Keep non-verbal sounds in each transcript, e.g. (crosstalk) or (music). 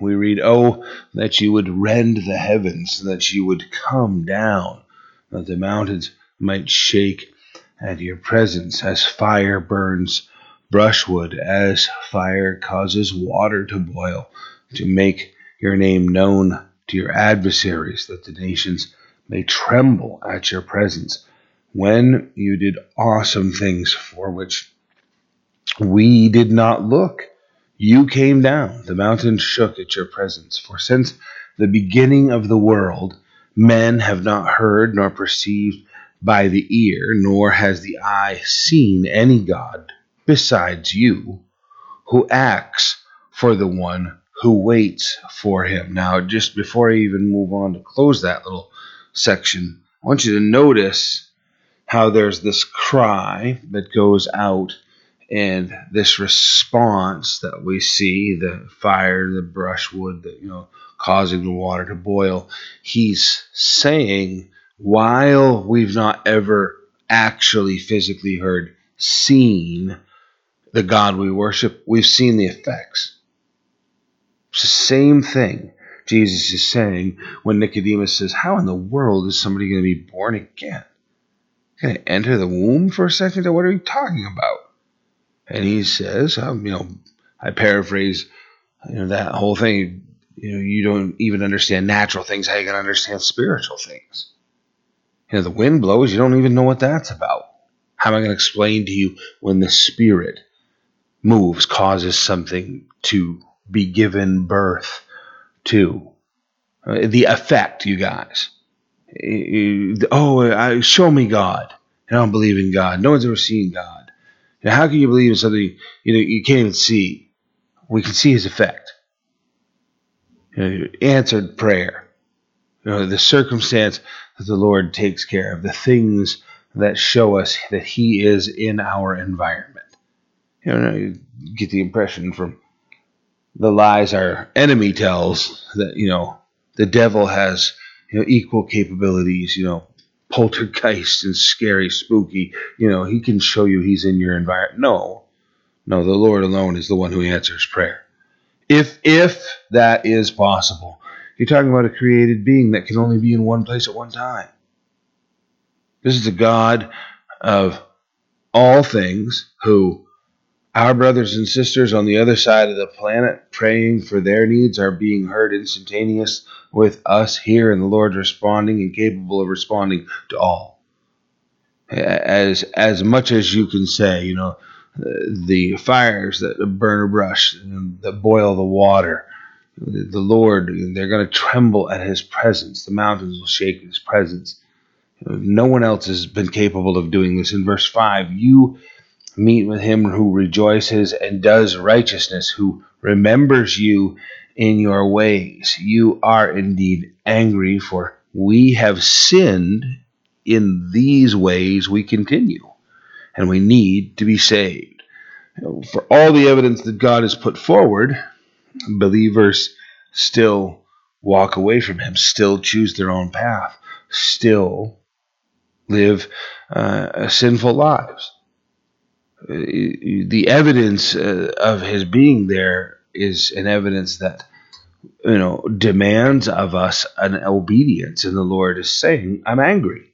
We read, Oh, that you would rend the heavens, that you would come down, that the mountains might shake at your presence, as fire burns brushwood, as fire causes water to boil, to make your name known to your adversaries, that the nations may tremble at your presence. When you did awesome things for which we did not look, you came down, the mountains shook at your presence. For since the beginning of the world, men have not heard nor perceived by the ear, nor has the eye seen any God besides you who acts for the one who waits for him. Now, just before I even move on to close that little section, I want you to notice how there's this cry that goes out and this response that we see the fire the brushwood the you know causing the water to boil he's saying while we've not ever actually physically heard seen the god we worship we've seen the effects. It's the same thing jesus is saying when nicodemus says how in the world is somebody going to be born again? Going to enter the womb for a second? What are you talking about and he says, um, you know, I paraphrase, you know, that whole thing. You know, you don't even understand natural things. How you gonna understand spiritual things? You know, the wind blows. You don't even know what that's about. How am I going to explain to you when the spirit moves, causes something to be given birth to? Uh, the effect, you guys. Oh, show me God. I don't believe in God. No one's ever seen God. Now, how can you believe in something you know you can't even see? We can see his effect. You know, answered prayer. You know, the circumstance that the Lord takes care of, the things that show us that He is in our environment. You know, you get the impression from the lies our enemy tells that you know the devil has you know equal capabilities. You know, poltergeist and scary, spooky. You know, he can show you he's in your environment. No, no, the Lord alone is the one who answers prayer. If if that is possible, you're talking about a created being that can only be in one place at one time. This is the God of all things who our brothers and sisters on the other side of the planet praying for their needs are being heard instantaneous with us here and the Lord responding and capable of responding to all. As as much as you can say, you know, the fires that burn a brush, that boil the water, the Lord, they're going to tremble at His presence. The mountains will shake at His presence. No one else has been capable of doing this. In verse 5, you meet with him who rejoices and does righteousness, who remembers you in your ways. You are indeed angry, for we have sinned in these ways we continue, and we need to be saved. For all the evidence that God has put forward, believers still walk away from Him, still choose their own path, still live uh, sinful lives. Uh, the evidence uh, of His being there is an evidence that you know demands of us an obedience. And the lord is saying i'm angry.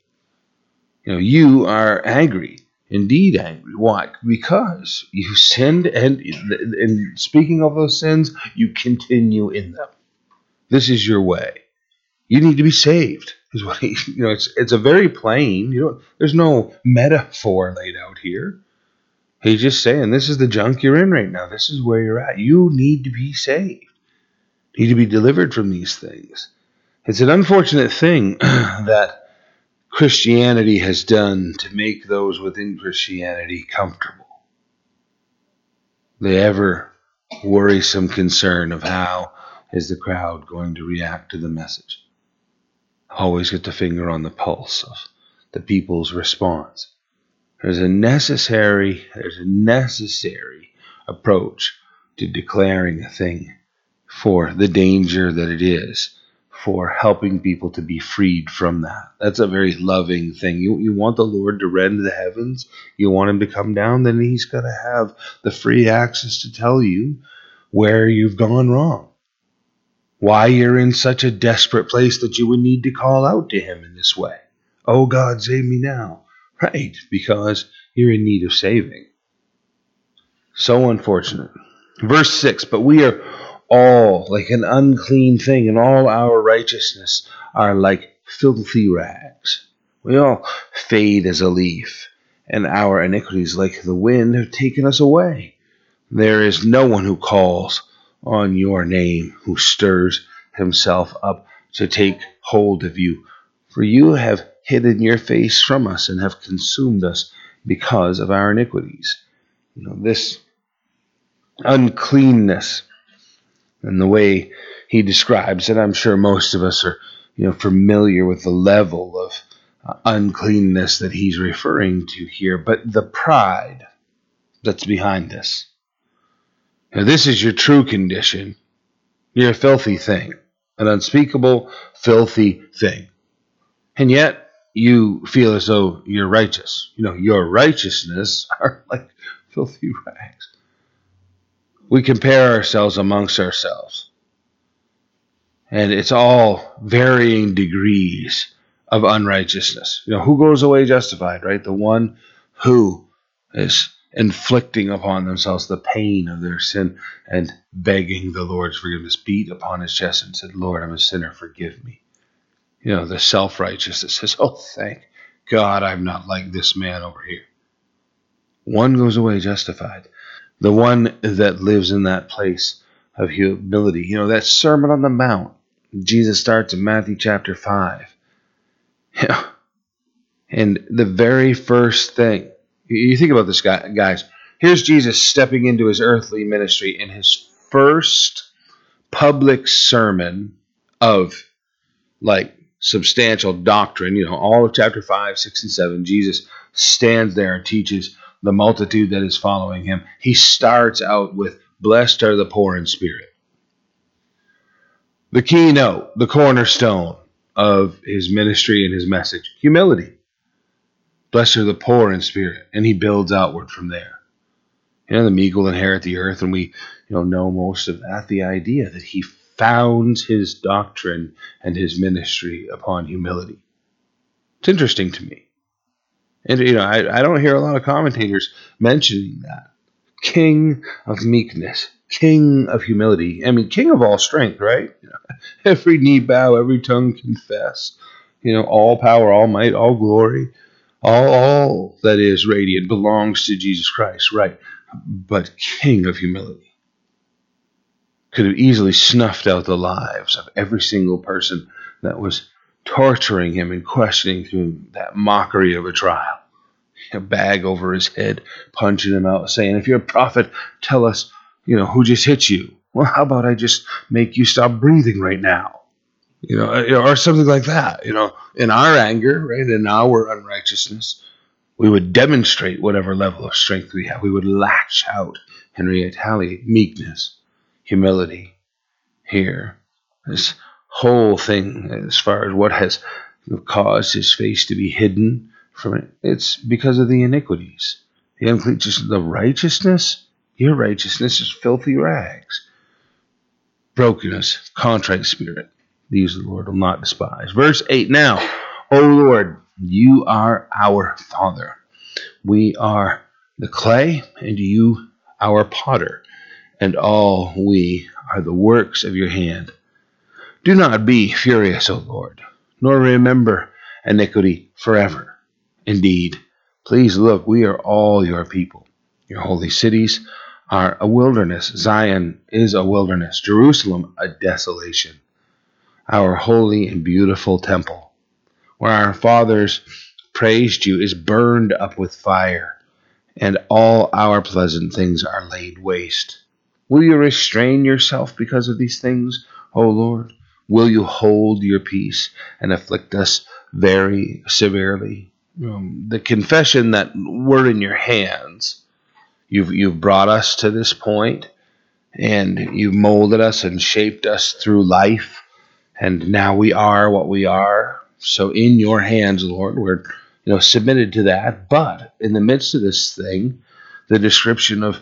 You know you are angry. Indeed angry. Why? Because you sinned and in speaking of those sins you continue in them. This is your way. You need to be saved is what he (laughs) you know it's it's a very plain you know there's no metaphor laid out here He's just saying, this is the junk you're in right now. This is where you're at. You need to be saved. You need to be delivered from these things. It's an unfortunate thing (clears throat) that Christianity has done to make those within Christianity comfortable. The ever worrisome concern of how is the crowd going to react to the message. Always get the finger on the pulse of the people's response. There's a necessary, there's a necessary approach to declaring a thing for the danger that it is, for helping people to be freed from that. That's a very loving thing. You, you want the Lord to rend the heavens, you want Him to come down, then He's going to have the free access to tell you where you've gone wrong. why you're in such a desperate place that you would need to call out to Him in this way. Oh God, save me now. Right, because you're in need of saving. So unfortunate. Verse 6 But we are all like an unclean thing, and all our righteousness are like filthy rags. We all fade as a leaf, and our iniquities, like the wind, have taken us away. There is no one who calls on your name, who stirs himself up to take hold of you. For you have hidden your face from us and have consumed us because of our iniquities. You know, this uncleanness and the way he describes it, I'm sure most of us are, you know, familiar with the level of uh, uncleanness that he's referring to here, but the pride that's behind this. Now, this is your true condition. You're a filthy thing, an unspeakable, filthy thing. And yet, you feel as though you're righteous. You know, your righteousness (laughs) are like filthy rags. We compare ourselves amongst ourselves. And it's all varying degrees of unrighteousness. You know, who goes away justified, right? The one who is inflicting upon themselves the pain of their sin and begging the Lord's forgiveness, beat upon his chest and said, Lord, I'm a sinner, forgive me. You know, the self righteous that says, Oh, thank God I'm not like this man over here. One goes away justified. The one that lives in that place of humility. You know, that Sermon on the Mount, Jesus starts in Matthew chapter 5. Yeah. And the very first thing you think about this guy, guys. Here's Jesus stepping into his earthly ministry in his first public sermon of like substantial doctrine. You know, all of chapter 5, 6, and 7, Jesus stands there and teaches the multitude that is following him. He starts out with, Blessed are the poor in spirit. The keynote, the cornerstone of his ministry and his message humility. Blessed are the poor in spirit. And he builds outward from there. You know, the meek will inherit the earth, and we you know know most of that. The idea that he founds his doctrine and his ministry upon humility. It's interesting to me. And you know, I, I don't hear a lot of commentators mentioning that. King of meekness, king of humility. I mean, king of all strength, right? You know, (laughs) every knee bow, every tongue confess. You know, all power, all might, all glory all, all that is radiant belongs to Jesus Christ, right? But King of humility could have easily snuffed out the lives of every single person that was torturing him and questioning through that mockery of a trial. A bag over his head, punching him out, saying, If you're a prophet, tell us, you know, who just hit you. Well, how about I just make you stop breathing right now? you know, uh, or something like that. You know, in our anger, right, in our unrighteousness, we would demonstrate whatever level of strength we have. We would lash out and retaliate meekness, humility. Here, this whole thing, as far as what has caused his face to be hidden from it, it's because of the iniquities, the unclean, just the righteousness. Your righteousness is filthy rags, brokenness, contrite spirit these the Lord will not despise. Verse 8 Now, O Lord, you are our Father. We are the clay, and you our potter, and all we are the works of your hand. Do not be furious, O Lord, nor remember iniquity forever. Indeed, please look, we are all your people. Your holy cities are a wilderness. Zion is a wilderness. Jerusalem a desolation our holy and beautiful temple, where our fathers praised you, is burned up with fire, and all our pleasant things are laid waste. Will you restrain yourself because of these things, O Lord? Will you hold your peace and afflict us very severely? Um, the confession that we're in your hands, you've, you've brought us to this point, and you've molded us and shaped us through life and now we are what we are. So in your hands, Lord, we're you know submitted to that. But in the midst of this thing, the description of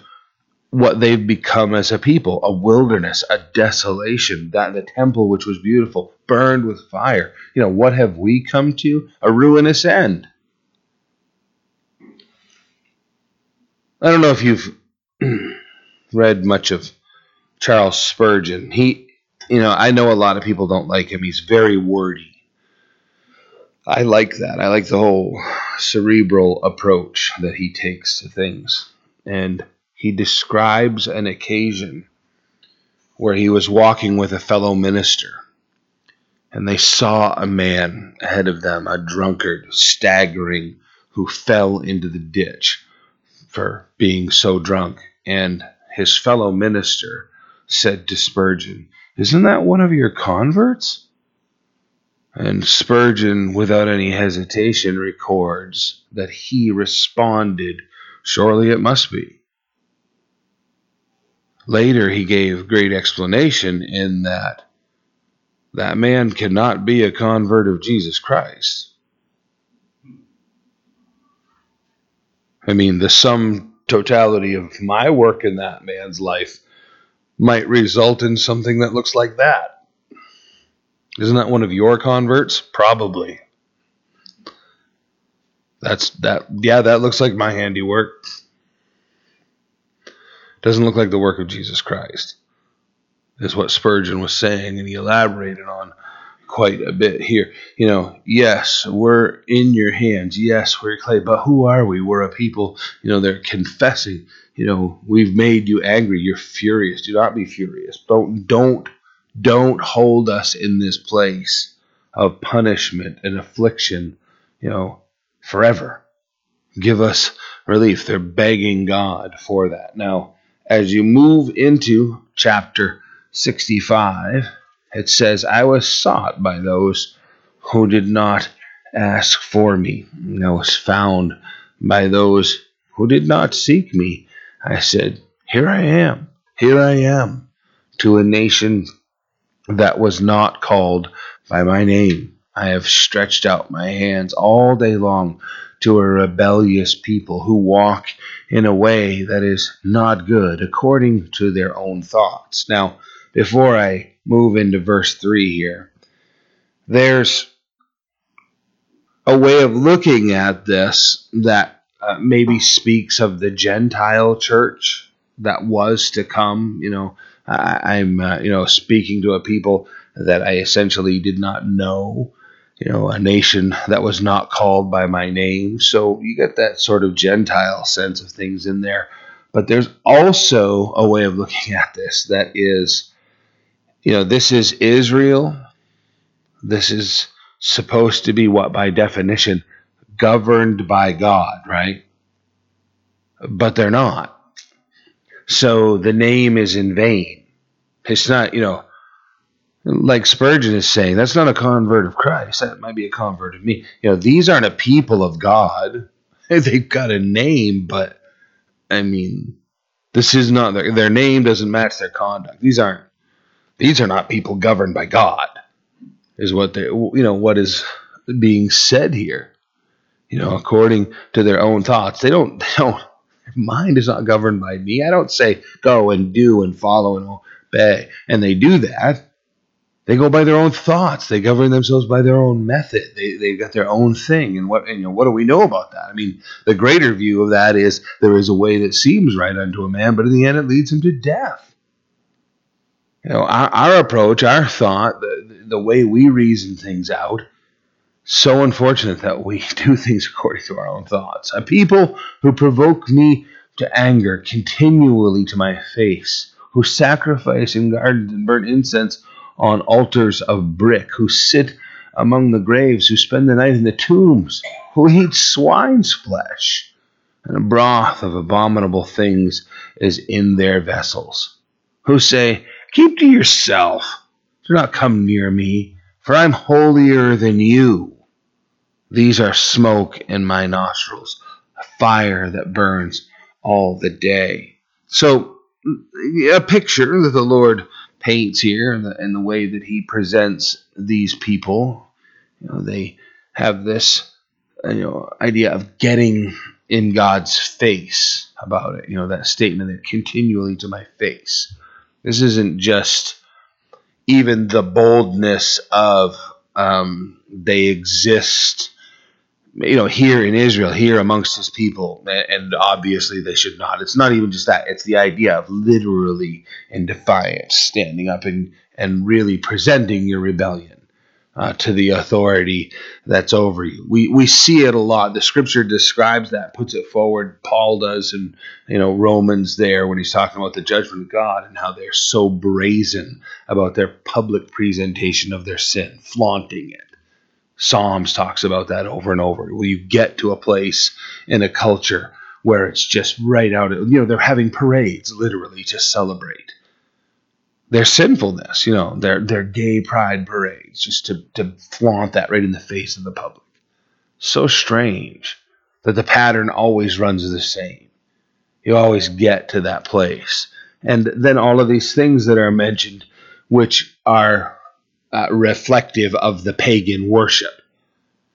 what they've become as a people a wilderness, a desolation. That the temple, which was beautiful, burned with fire. You know, what have we come to? A ruinous end. I don't know if you've (clears throat) read much of Charles Spurgeon. He, you know, I know a lot of people don't like him. He's very wordy. I like that. I like the whole cerebral approach that he takes to things. And he describes an occasion where he was walking with a fellow minister and they saw a man ahead of them, a drunkard, staggering, who fell into the ditch for being so drunk. And his fellow minister said to Spurgeon, Isn't that one of your converts? And Spurgeon, without any hesitation, records that he responded, Surely it must be. Later, he gave great explanation in that that man cannot be a convert of Jesus Christ. I mean, the sum totality of my work in that man's life might result in something that looks like that. Isn't that one of your converts? Probably. That's that. Yeah, that looks like my handiwork. Doesn't look like the work of Jesus Christ, is what Spurgeon was saying, and he elaborated on quite a bit here. You know, yes, we're in your hands. Yes, we're clay, but who are we? We're a people, you know, they're confessing, you know, we've made you angry. You're furious. Do not be furious. Don't, don't, don't hold us in this place of punishment and affliction, you know, forever. Give us relief. They're begging God for that. Now, as you move into chapter 65, it says, I was sought by those who did not ask for me. I was found by those who did not seek me. I said, Here I am, here I am, to a nation that was not called by my name. I have stretched out my hands all day long to a rebellious people who walk in a way that is not good according to their own thoughts. Now, before I move into verse 3 here, there's a way of looking at this that uh, maybe speaks of the Gentile church that was to come. You know, I, am uh, you know speaking to a people that I essentially did not know you know, a nation that was not called by my name. So you get that sort of Gentile sense of things in there. But there's also a way of looking at this that is, you know, this is Israel. This is supposed to be what, by definition, governed by God, right? But they're not. So the name is in vain. It's not, you know, like Spurgeon is saying, that's not a convert of Christ. That might be a convert of me. You know, these aren't a people of God. (laughs) They've got a name, but I mean, this is not their, their name doesn't match their conduct. These aren't these are not people governed by God. Is what they you know what is being said here. You know, according to their own thoughts, they don't. (laughs) They don't. Mind is not governed by me. I don't say go and do and follow and obey, and they do that they go by their own thoughts. They govern themselves by their own method. They they've got their own thing. And what and, you know what do we know about that? I mean, the greater view of that is there is a way that seems right unto a man, but in the end it leads him to death. You know, our, our approach, our thought, the, the way we reason things out, so unfortunate that we (laughs) do things according to our own thoughts. A people who provoke me to anger continually to my face, who sacrifice in gardens and burn incense on altars of brick, who sit among the graves, who spend the night in the tombs, who eat swine's flesh, and a broth of abominable things is in their vessels, who say, Keep to yourself, do not come near me, for I'm holier than you. These are smoke in my nostrils, a fire that burns all the day. So, a picture that the Lord paints here and the, and the way that he presents these people. You know, they have this you know idea of getting in God's face about it. You know, that statement that continually to my face. This isn't just even the boldness of um, they exist, you know, here in Israel, here amongst his people, and obviously they should not. It's not even just that. It's the idea of literally in defiance, standing up and, and really presenting your rebellion uh, to the authority that's over you. We we see it a lot. The scripture describes that, puts it forward. Paul does, and you know Romans there when he's talking about the judgment of God and how they're so brazen about their public presentation of their sin, flaunting it. Psalms talks about that over and over. Will you get to a place in a culture where it's just right out? You know, they're having parades literally to celebrate their sinfulness, you know, their their gay pride parades, just to, to flaunt that right in the face of the public. So strange that the pattern always runs the same. You always get to that place. And then all of these things that are mentioned, which are uh, reflective of the pagan worship.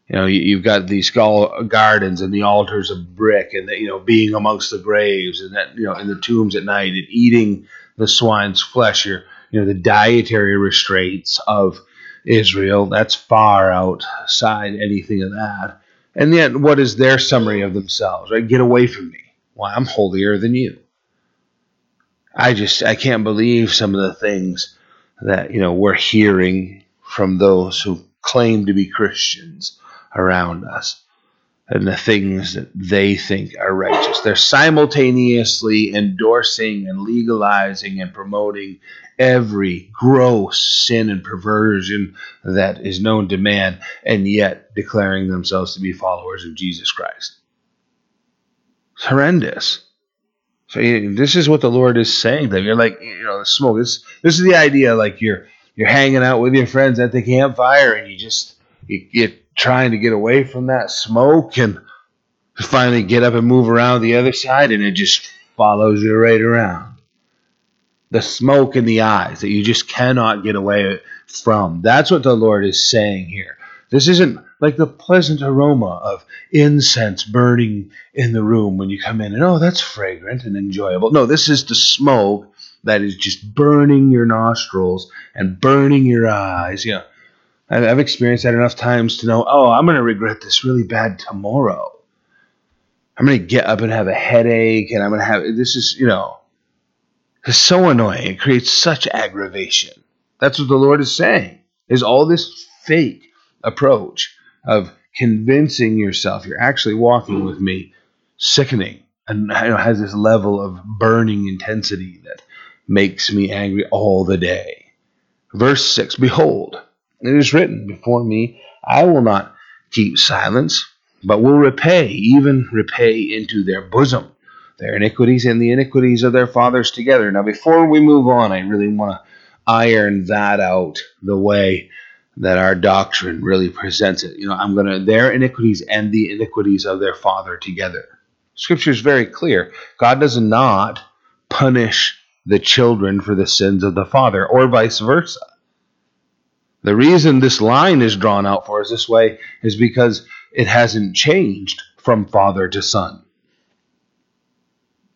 You know, you, have got these gardens and the altars of brick, and the, you know, being amongst the graves, and that you know, in the tombs at night, and eating the swine's flesh. You're, you know, the dietary restraints of Israel. That's far outside anything of that. And yet, what is their summary of themselves? Right? Get away from me. Why, I'm holier than you. I just, I can't believe some of the things that, you know, we're hearing from those who claim to be Christians around us and the things that they think are righteous. They're simultaneously endorsing and legalizing and promoting every gross sin and perversion that is known to man, and yet declaring themselves to be followers of Jesus Christ. It's horrendous. So this is what the Lord is saying. That you're like, you know, the smoke. This this is the idea. Like you're you're hanging out with your friends at the campfire, and you just you, you trying to get away from that smoke and finally get up and move around the other side and it just follows you right around. The smoke in the eyes that you just cannot get away from. That's what the Lord is saying here. This isn't like the pleasant aroma of incense burning in the room when you come in and, oh, that's fragrant and enjoyable. No, this is the smoke that is just burning your nostrils and burning your eyes. You know, I've experienced that enough times to know, oh, I'm going to regret this really bad tomorrow. I'm going to get up and have a headache, and I'm going to have this is, you know, it's so annoying. It creates such aggravation. That's what the Lord is saying. Is all this fake approach of convincing yourself you're actually walking with me, sickening, and you know, has this level of burning intensity that makes me angry all the day. Verse 6 Behold, it is written before me, I will not keep silence, but will repay, even repay into their bosom their iniquities and the iniquities of their fathers together. Now, before we move on, I really want to iron that out the way that our doctrine really presents it. You know, I'm going to, their iniquities and the iniquities of their father together. Scripture is very clear. God does not punish the children for the sins of the father, or vice versa. The reason this line is drawn out for us this way is because it hasn't changed from father to son.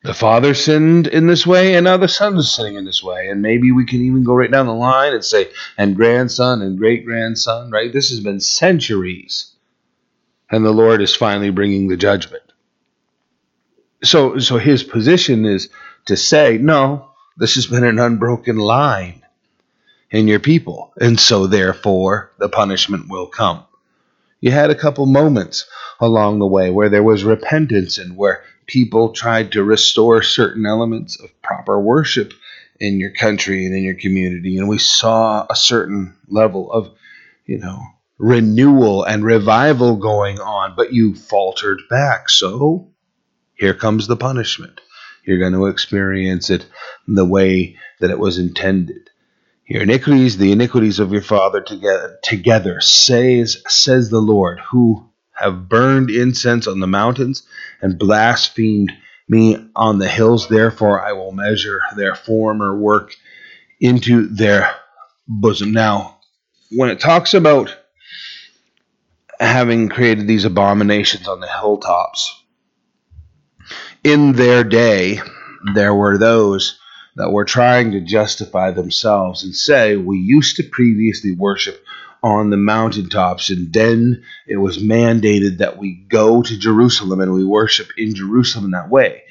The father sinned in this way, and now the son is sinning in this way. And maybe we can even go right down the line and say, and grandson and great grandson, right? This has been centuries. And the Lord is finally bringing the judgment. So, so his position is to say, no, this has been an unbroken line in your people. And so, therefore, the punishment will come. You had a couple moments along the way where there was repentance and where people tried to restore certain elements of proper worship in your country and in your community. And we saw a certain level of, you know, renewal and revival going on, but you faltered back. So here comes the punishment. You're going to experience it the way that it was intended. Your iniquities, the iniquities of your father together, together says, says the Lord, who have burned incense on the mountains and blasphemed me on the hills. Therefore, I will measure their former work into their bosom. Now, when it talks about having created these abominations on the hilltops, in their day, there were those that were trying to justify themselves and say, We used to previously worship on the mountaintops, and then it was mandated that we go to Jerusalem and we worship in Jerusalem in that way.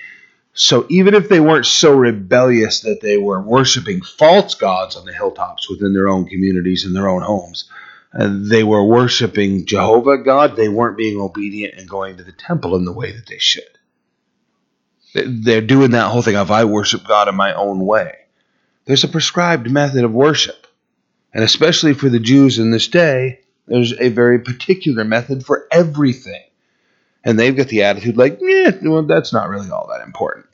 So even if they weren't so rebellious that they were worshiping false gods on the hilltops within their own communities and their own homes, uh, they were worshiping Jehovah God. They weren't being obedient and going to the temple in the way that they should. They're doing that whole thing of I worship God in my own way. There's a prescribed method of worship. And especially for the Jews in this day, there's a very particular method for everything. And they've got the attitude like, yeah, well, that's not really all that important.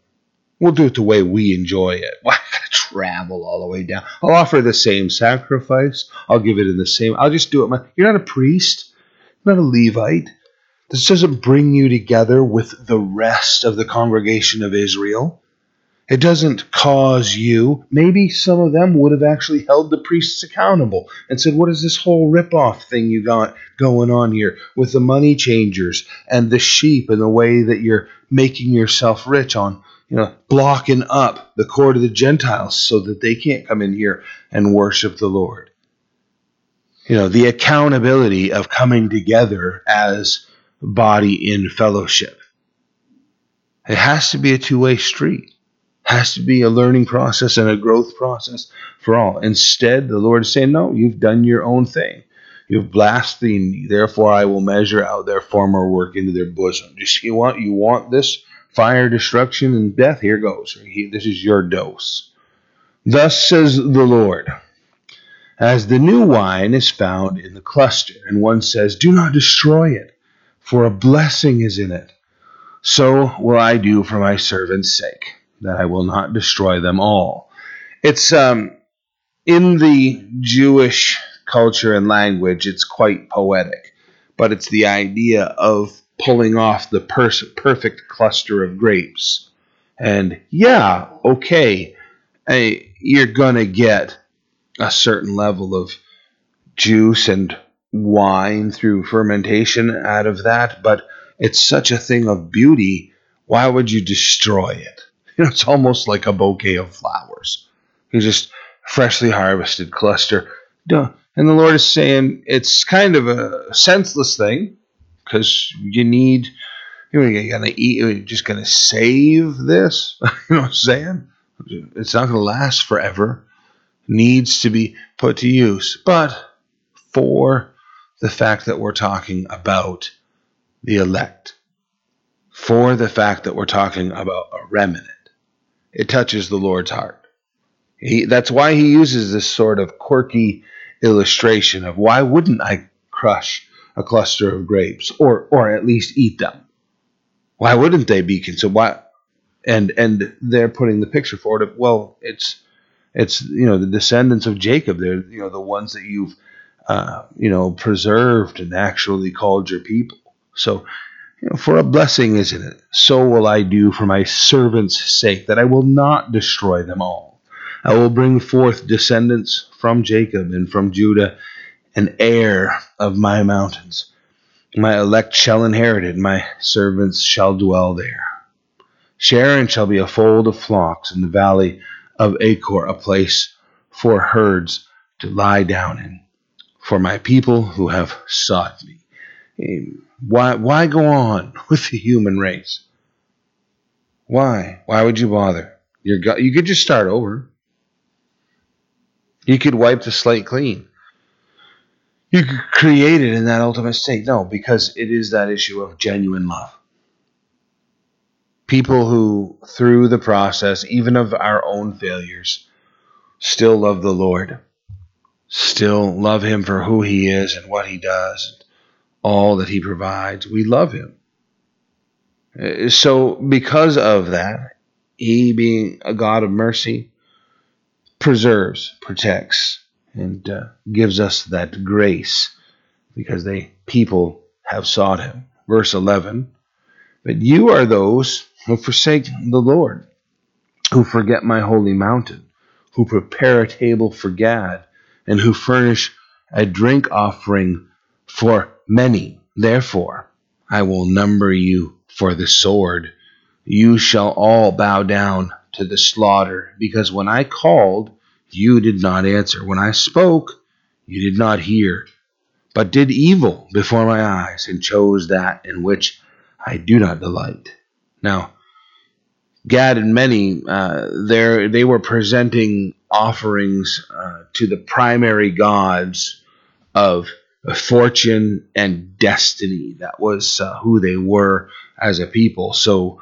We'll do it the way we enjoy it. (laughs) Why gotta travel all the way down? I'll offer the same sacrifice. I'll give it in the same. I'll just do it. My, you're not a priest. You're not a Levite. This doesn't bring you together with the rest of the congregation of Israel. It doesn't cause you. Maybe some of them would have actually held the priests accountable and said, What is this whole ripoff thing you got going on here with the money changers and the sheep and the way that you're making yourself rich on, you know, blocking up the court of the Gentiles so that they can't come in here and worship the Lord? You know, the accountability of coming together as body in fellowship. It has to be a two way street has to be a learning process and a growth process for all. Instead, the Lord is saying, No, you've done your own thing. You've blasphemed me. Therefore, I will measure out their former work into their bosom. You want you want this fire, destruction, and death? Here goes. This is your dose. Thus says the Lord. As the new wine is found in the cluster, and one says, Do not destroy it, for a blessing is in it. So will I do for my servant's sake that I will not destroy them all. It's um, in the Jewish culture and language, it's quite poetic, but it's the idea of pulling off the perfect cluster of grapes. And yeah, okay, you're going to get a certain level of juice and wine through fermentation out of that, but it's such a thing of beauty. Why would you destroy it? (laughs) You know, it's almost like a bouquet of flowers. You just freshly harvested cluster. And the Lord is saying it's kind of a senseless thing because you need, you're to eat, you're just going to save this. (laughs) you know what I'm saying? It's not going to last forever. Needs to be put to use. But for the fact that we're talking about the elect, for the fact that we're talking about a remnant, it touches the Lord's heart. He, that's why he uses this sort of quirky illustration of why wouldn't I crush a cluster of grapes or or at least eat them? Why wouldn't they be consumed? Why? And and they're putting the picture forward of well, it's it's you know the descendants of Jacob. They're you know the ones that you've uh, you know preserved and actually called your people. So for a blessing, isn't it? So will I do for my servants' sake, that I will not destroy them all. I will bring forth descendants from Jacob and from Judah, an heir of my mountains. My elect shall inherit it, my servants shall dwell there. Sharon shall be a fold of flocks in the valley of Achor, a place for herds to lie down in, for my people who have sought me. Why, why go on (laughs) with the human race? Why? Why would you bother? You're, you could just start over. You could wipe the slate clean. You could create it in that ultimate state. No, because it is that issue of genuine love. People who, through the process, even of our own failures, still love the Lord, still love Him for who He is and what He does, all that He provides. We love Him. Uh, so, because of that, He, being a God of mercy, preserves, protects, and uh, gives us that grace because they people have sought Him. Verse 11 But you are those who forsake the Lord, who forget my holy mountain, who prepare a table for Gad, and who furnish a drink offering for Meni. Therefore, I will number you for the sword, you shall all bow down to the slaughter, because when I called, you did not answer. When I spoke, you did not hear, but did evil before my eyes, and chose that in which I do not delight. Now, Gad and Meni, uh, they were presenting offerings uh, to the primary gods of fortune and destiny. That was uh, who they were as a people. So,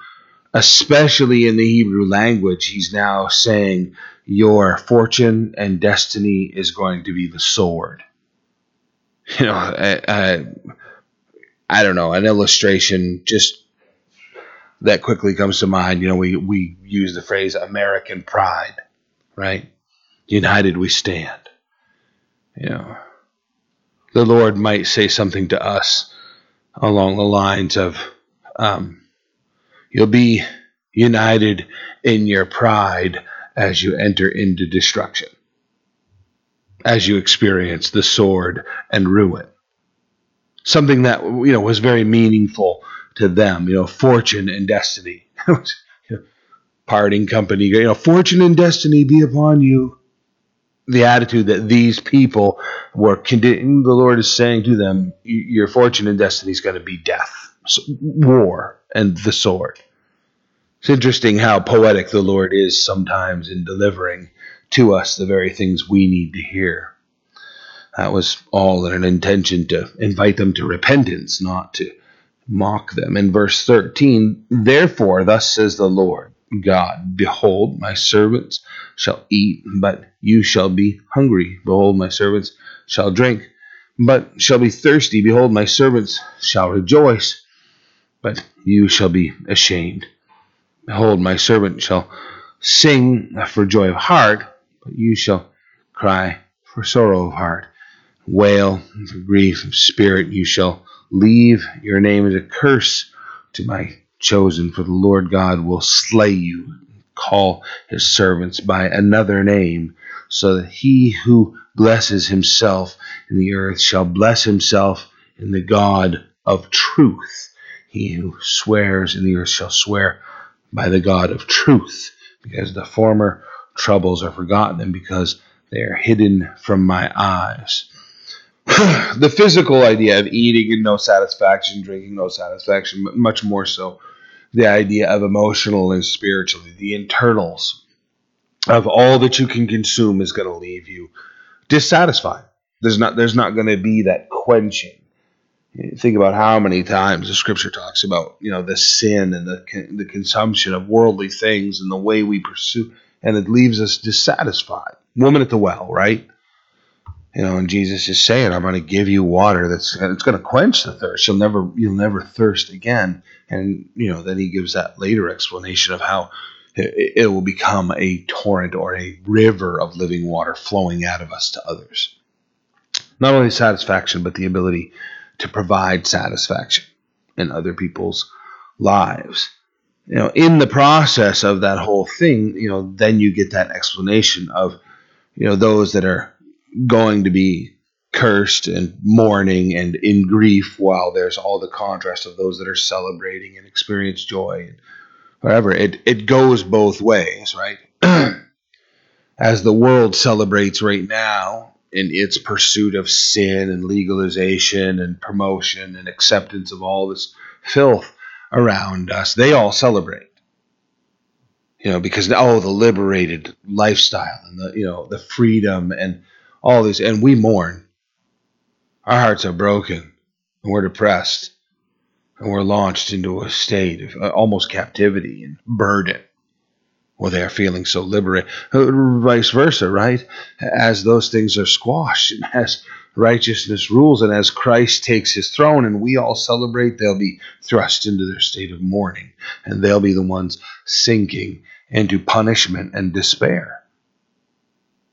especially in the Hebrew language, he's now saying, Your fortune and destiny is going to be the sword. (laughs) You know, I, I, I don't know, an illustration just that quickly comes to mind. You know, we, we use the phrase American pride, right? United we stand. You know, the Lord might say something to us along the lines of, um, You'll be united in your pride as you enter into destruction, as you experience the sword and ruin. Something that you know was very meaningful to them, you know, fortune and destiny. (laughs) Parting company, you know, fortune and destiny be upon you. The attitude that these people were, the Lord is saying to them, your fortune and destiny is going to be death, war, and the sword. It's interesting how poetic the Lord is sometimes in delivering to us the very things we need to hear. That was all in an intention to invite them to repentance, not to mock them. In verse 13, therefore, thus says the Lord God, Behold, my servants shall eat, but you shall be hungry. Behold, my servants shall drink, but shall be thirsty. Behold, my servants shall rejoice, but you shall be ashamed. Behold, my servant shall sing for joy of heart, but you shall cry for sorrow of heart. Wail for grief of spirit. You shall leave your name as a curse to my chosen, for the Lord God will slay you, call his servants by another name, so that he who blesses himself in the earth shall bless himself in the God of truth. He who swears in the earth shall swear by the God of truth, because the former troubles are forgotten and because they are hidden from my eyes. (clears throat) the physical idea of eating and no satisfaction, drinking no satisfaction, but much more so the idea of emotional and spiritually, the internals of all that you can consume is going to leave you dissatisfied. There's not there's not going to be that quenching. think about how many times the scripture talks about you know the sin and the the consumption of worldly things and the way we pursue, and it leaves us dissatisfied. Woman at the well, right? You know, and Jesus is saying, "I'm going to give you water that's it's going to quench the thirst. You'll never you'll never thirst again." And you know, then he gives that later explanation of how it, it will become a torrent or a river of living water flowing out of us to others. Not only satisfaction, but the ability to provide satisfaction in other people's lives. You know, in the process of that whole thing, you know, then you get that explanation of, you know, those that are going to be cursed and mourning and in grief while there's all the contrast of those that are celebrating and experience joy and whatever. It it goes both ways right? (clears throat) As the world celebrates right now in its pursuit of sin and legalization and promotion and acceptance of all this filth around us they all celebrate. You know because oh the liberated lifestyle and the you know the freedom and all this, and we mourn. Our hearts are broken, and we're depressed, and we're launched into a state of uh, almost captivity and burden. Well, they are feeling so liberated. Uh, vice versa, right? As those things are squashed, (laughs) and as righteousness rules, and as Christ takes his throne, and we all celebrate, they'll be thrust into their state of mourning, and they'll be the ones sinking into punishment and despair.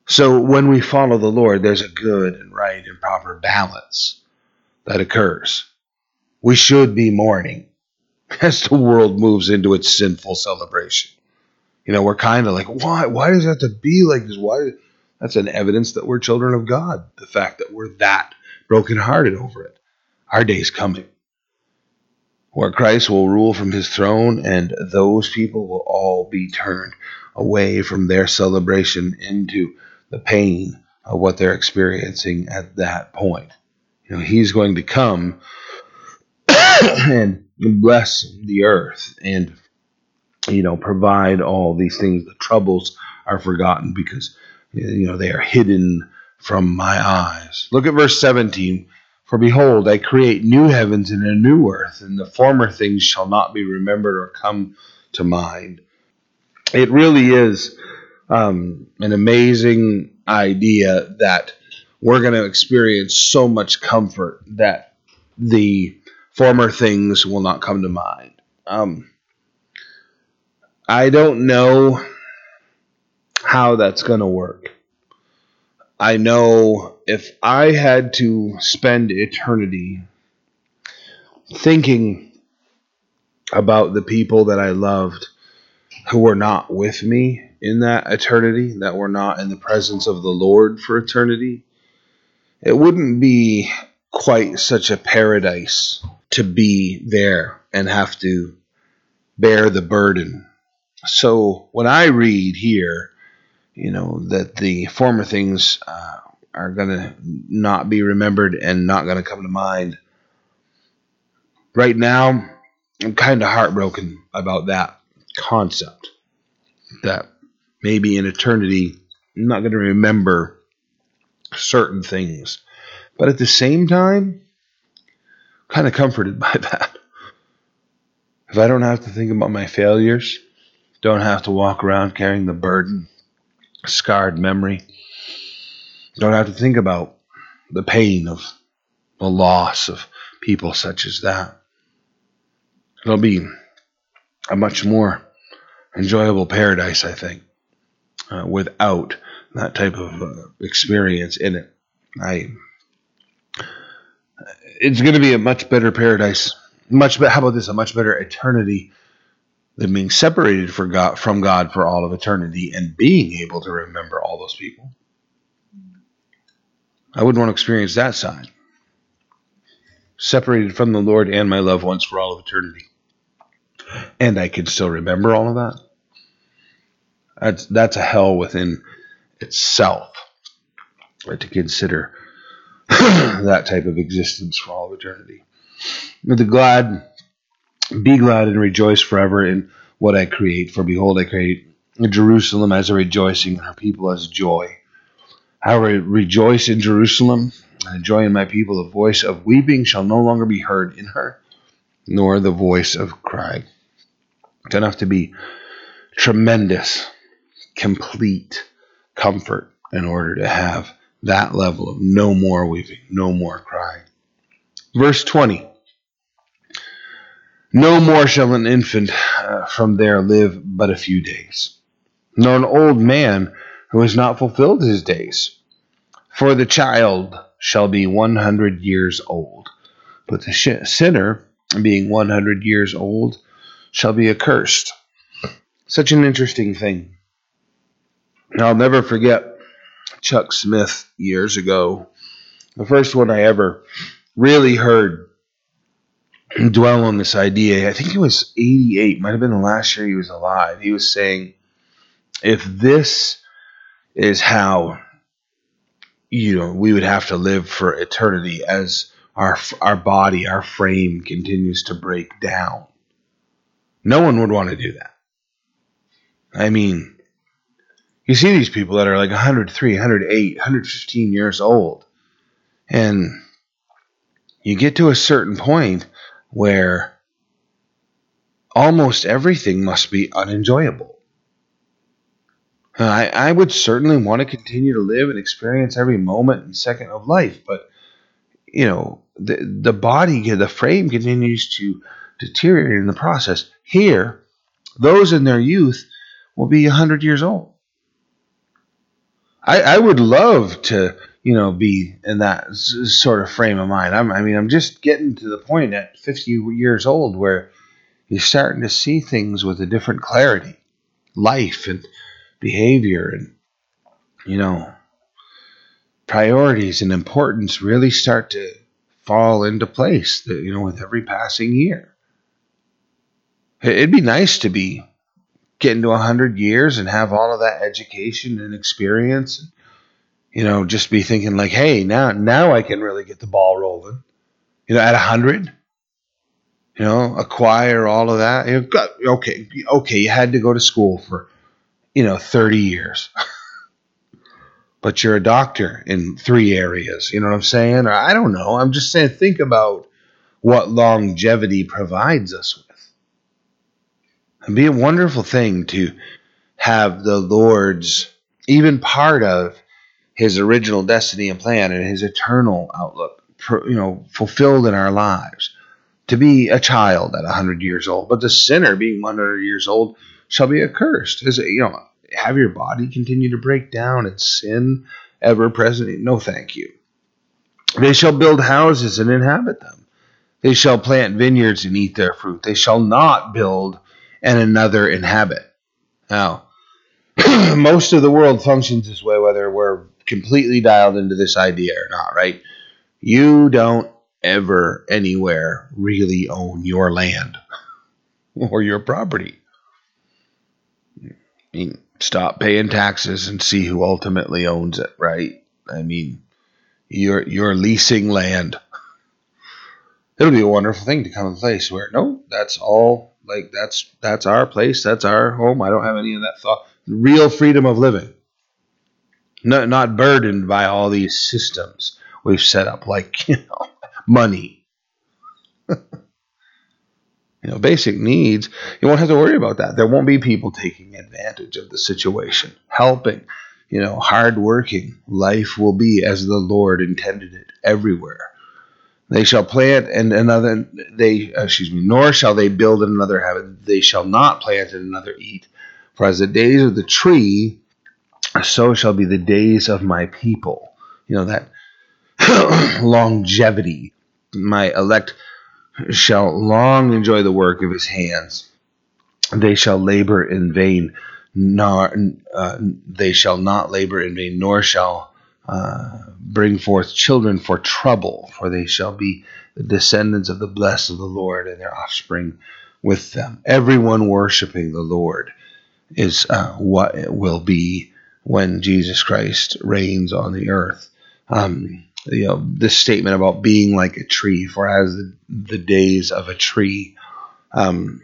So when we follow the Lord, there's a good and right and proper balance that occurs. We should be mourning (laughs) as the world moves into its sinful celebration. You know, we're kind of like, why? Why does it have to be like this? Why? That's an evidence that we're children of God. The fact that we're that brokenhearted over it. Our day's coming where Christ will rule from his throne, and those people will all be turned away from their celebration into the pain of what they're experiencing at that point. You know, he's going to come (coughs) and bless the earth and you know provide all these things. The troubles are forgotten because you know they are hidden from my eyes. Look at verse 17 for behold i create new heavens and a new earth and the former things shall not be remembered or come to mind. It really is um, an amazing idea that we're going to experience so much comfort that the former things will not come to mind. Um, I don't know how that's going to work. I know if I had to spend eternity thinking about the people that I loved who were not with me in that eternity, that we're not in the presence of the Lord for eternity, it wouldn't be quite such a paradise to be there and have to bear the burden. So when I read here, you know, that the former things uh, are going to not be remembered and not going to come to mind, right now, I'm kind of heartbroken about that concept. That maybe in eternity, I'm not going to remember certain things. But at the same time, kind of comforted (laughs) by that. If I don't have to think about my failures, don't have to walk around carrying the burden, scarred memory, don't have to think about the pain of the loss of people such as that. It'll be a much more enjoyable paradise, I think, uh, without that type of uh, experience in it. I it's going to be a much better paradise. Much better. How about this? A much better eternity than being separated for God, from God for all of eternity and being able to remember all those people. I wouldn't want to experience that side. Separated from the Lord and my loved ones for all of eternity. And I can still remember all of that. That's that's a hell within itself. Right, to consider (clears throat) that type of existence for all of eternity. The glad, be glad and rejoice forever in what I create. For behold, I create Jerusalem as a rejoicing, and her people as joy. I rejoice in Jerusalem and joy in my people. The voice of weeping shall no longer be heard in her, nor the voice of crying. It's enough to be tremendous, complete comfort in order to have that level of no more weeping, no more crying. Verse 20 No more shall an infant uh, from there live but a few days, nor an old man who has not fulfilled his days. For the child shall be 100 years old, but the sh- sinner, being 100 years old, shall be accursed. Such an interesting thing. I'll never forget Chuck Smith years ago. The first one I ever really heard dwell on this idea. I think it was 88, might have been the last year he was alive. He was saying, if this is how you know we would have to live for eternity as our our body, our frame continues to break down. No one would want to do that. I mean, you see these people that are like 103, 108, 115 years old. And you get to a certain point where almost everything must be unenjoyable. I, I would certainly want to continue to live and experience every moment and second of life, but you know, the the body, the frame continues to deteriorate in the process. Here, those in their youth will be 100 years old. I, I would love to, you know, be in that sort of frame of mind. I'm, I mean, I'm just getting to the point at 50 years old where you're starting to see things with a different clarity, life and behavior, and you know, priorities and importance really start to fall into place. You know, with every passing year. It'd be nice to be getting to 100 years and have all of that education and experience. You know, just be thinking like, hey, now now I can really get the ball rolling. You know, at 100, you know, acquire all of that. You got okay, okay, you had to go to school for, you know, 30 years. (laughs) but you're a doctor in three areas. You know what I'm saying? Or I don't know. I'm just saying, think about what longevity provides us with. It'd be a wonderful thing to have the Lord's, even part of his original destiny and plan and his eternal outlook, you know, fulfilled in our lives. To be a child at a 100 years old, but the sinner being 100 years old shall be accursed. It, you know, have your body continue to break down and sin ever present? No, thank you. They shall build houses and inhabit them. They shall plant vineyards and eat their fruit. They shall not build and another inhabit. Now, (clears throat) most of the world functions this way, whether we're completely dialed into this idea or not, right? You don't ever anywhere really own your land (laughs) or your property. I mean, stop paying taxes and see who ultimately owns it, right? I mean, you're you're leasing land. (laughs) It'll be a wonderful thing to come a place where no, that's all like that's that's our place, that's our home. I don't have any of that thought. Real freedom of living. Not not burdened by all these systems we've set up, like (laughs) you know, money. (laughs) you know, basic needs. You won't have to worry about that. There won't be people taking advantage of the situation, helping. You know, hard working. Life will be as the Lord intended it everywhere. They shall plant and another they uh, excuse me, nor shall they build another habit. They shall not plant and another eat. For as the days of the tree, so shall be the days of my people. You know that (coughs) longevity. My elect shall long enjoy the work of his hands. They shall labor in vain, nor uh, they shall not labor in vain, nor shall uh, bring forth children for trouble, for they shall be the descendants of the blessed of the Lord, and their offspring with them. Everyone worshiping the Lord is uh, what it will be when Jesus Christ reigns on the earth. Um, you know, this statement about being like a tree, for as the, the days of a tree. Um,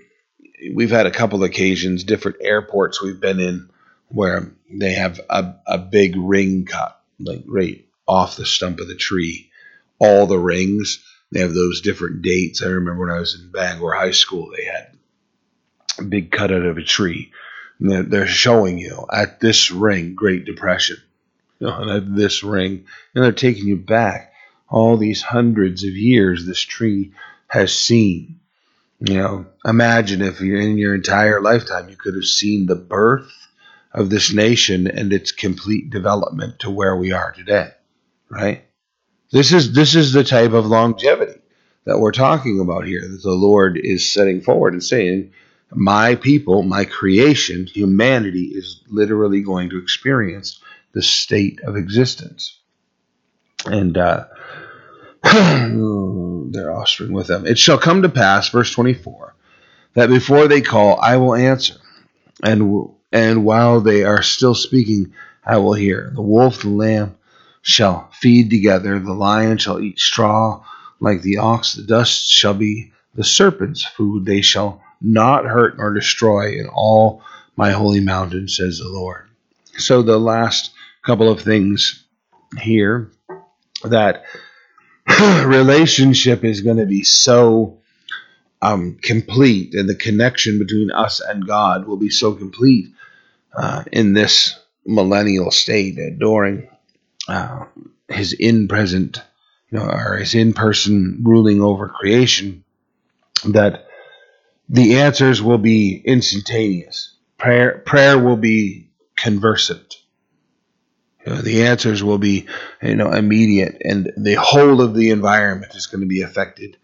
we've had a couple of occasions, different airports we've been in, where they have a, a big ring cut like right off the stump of the tree. All the rings, they have those different dates. I remember when I was in Bangor High School, they had a big cut out of a tree. And they're showing you at this ring, Great Depression, and at this ring, and they're taking you back all these hundreds of years this tree has seen. You know, imagine if you're in your entire lifetime, you could have seen the birth of this nation and its complete development to where we are today, right? This is this is the type of longevity that we're talking about here that the Lord is setting forward and saying, my people, my creation, humanity is literally going to experience the state of existence. And uh, (clears throat) their offspring with them. It shall come to pass, verse 24, that before they call, I will answer, and and while they are still speaking, I will hear. The wolf the lamb shall feed together, the lion shall eat straw like the ox, the dust shall be the serpent's food. They shall not hurt nor destroy in all my holy mountain, says the Lord. So, the last couple of things here that (clears throat) relationship is going to be so um, complete, and the connection between us and God will be so complete uh, in this millennial state during uh, his in present, you know, or his in person ruling over creation, that the answers will be instantaneous. Prayer, prayer will be conversant. You know, the answers will be, you know, immediate, and the whole of the environment is going to be affected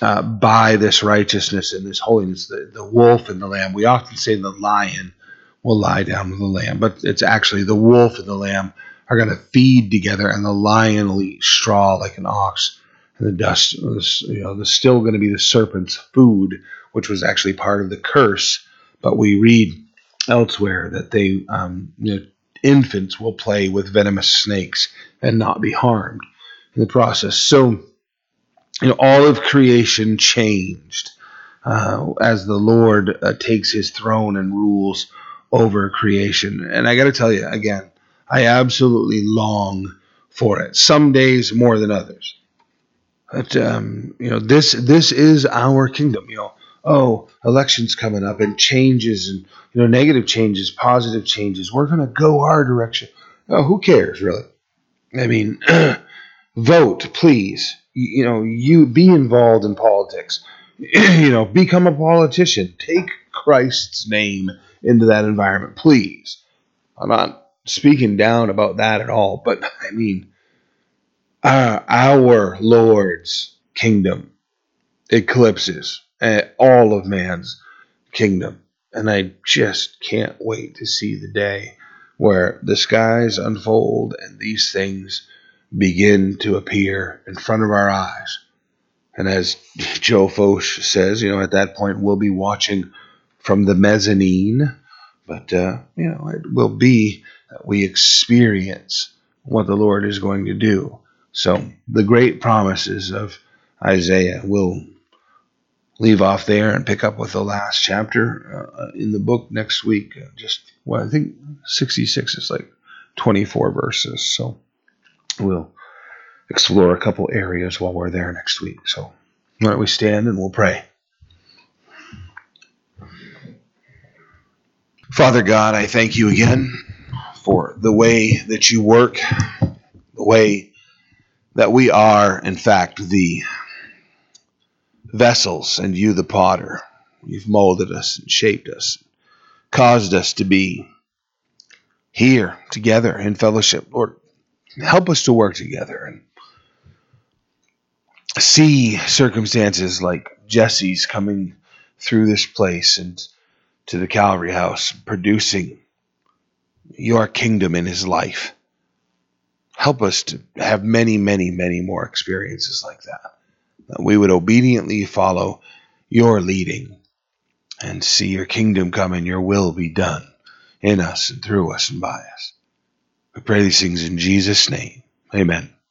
uh, by this righteousness and this holiness. The, the wolf and the lamb. We often say the lion will lie down with the lamb. But it's actually the wolf and the lamb are going to feed together, and the lion will eat straw like an ox. And the dust, you know, there's still going to be the serpent's food, which was actually part of the curse. But we read elsewhere that they, um, you know, infants will play with venomous snakes and not be harmed in the process. So, you know, all of creation changed uh, as the Lord uh, takes his throne and rules over creation. And I got to tell you again, I absolutely long for it. Some days more than others. But um, you know, this this is our kingdom. You know, oh, elections coming up and changes and you know, negative changes, positive changes. We're to go our direction. Oh, who cares, really? I mean, (clears throat) vote, please. You, you know, you be involved in politics. (clears throat) you know, become a politician. Take Christ's name into that environment, please. I'm not speaking down about that at all, but I mean, uh, our Lord's kingdom eclipses uh, all of man's kingdom. And I just can't wait to see the day where the skies unfold and these things begin to appear in front of our eyes. And as Joe Focht says, you know, at that point we'll be watching from the mezzanine, but, uh, you know, it will be that we experience what the Lord is going to do. So the great promises of Isaiah will leave off there and pick up with the last chapter uh, in the book next week. Uh, just well, I think 66 is like 24 verses. So we'll explore a couple areas while we're there next week. So why don't we stand and we'll pray. Father God, I thank you again for the way that you work, the way that we are, in fact, the vessels and you the potter. You've molded us and shaped us, caused us to be here together in fellowship. Lord, help us to work together and see circumstances like Jesse's coming through this place and to the Calvary house, producing your kingdom in his life. Help us to have many, many, many more experiences like that that we would obediently follow your leading and see your kingdom come and your will be done in us and through us and by us. We pray these things in Jesus' name. Amen.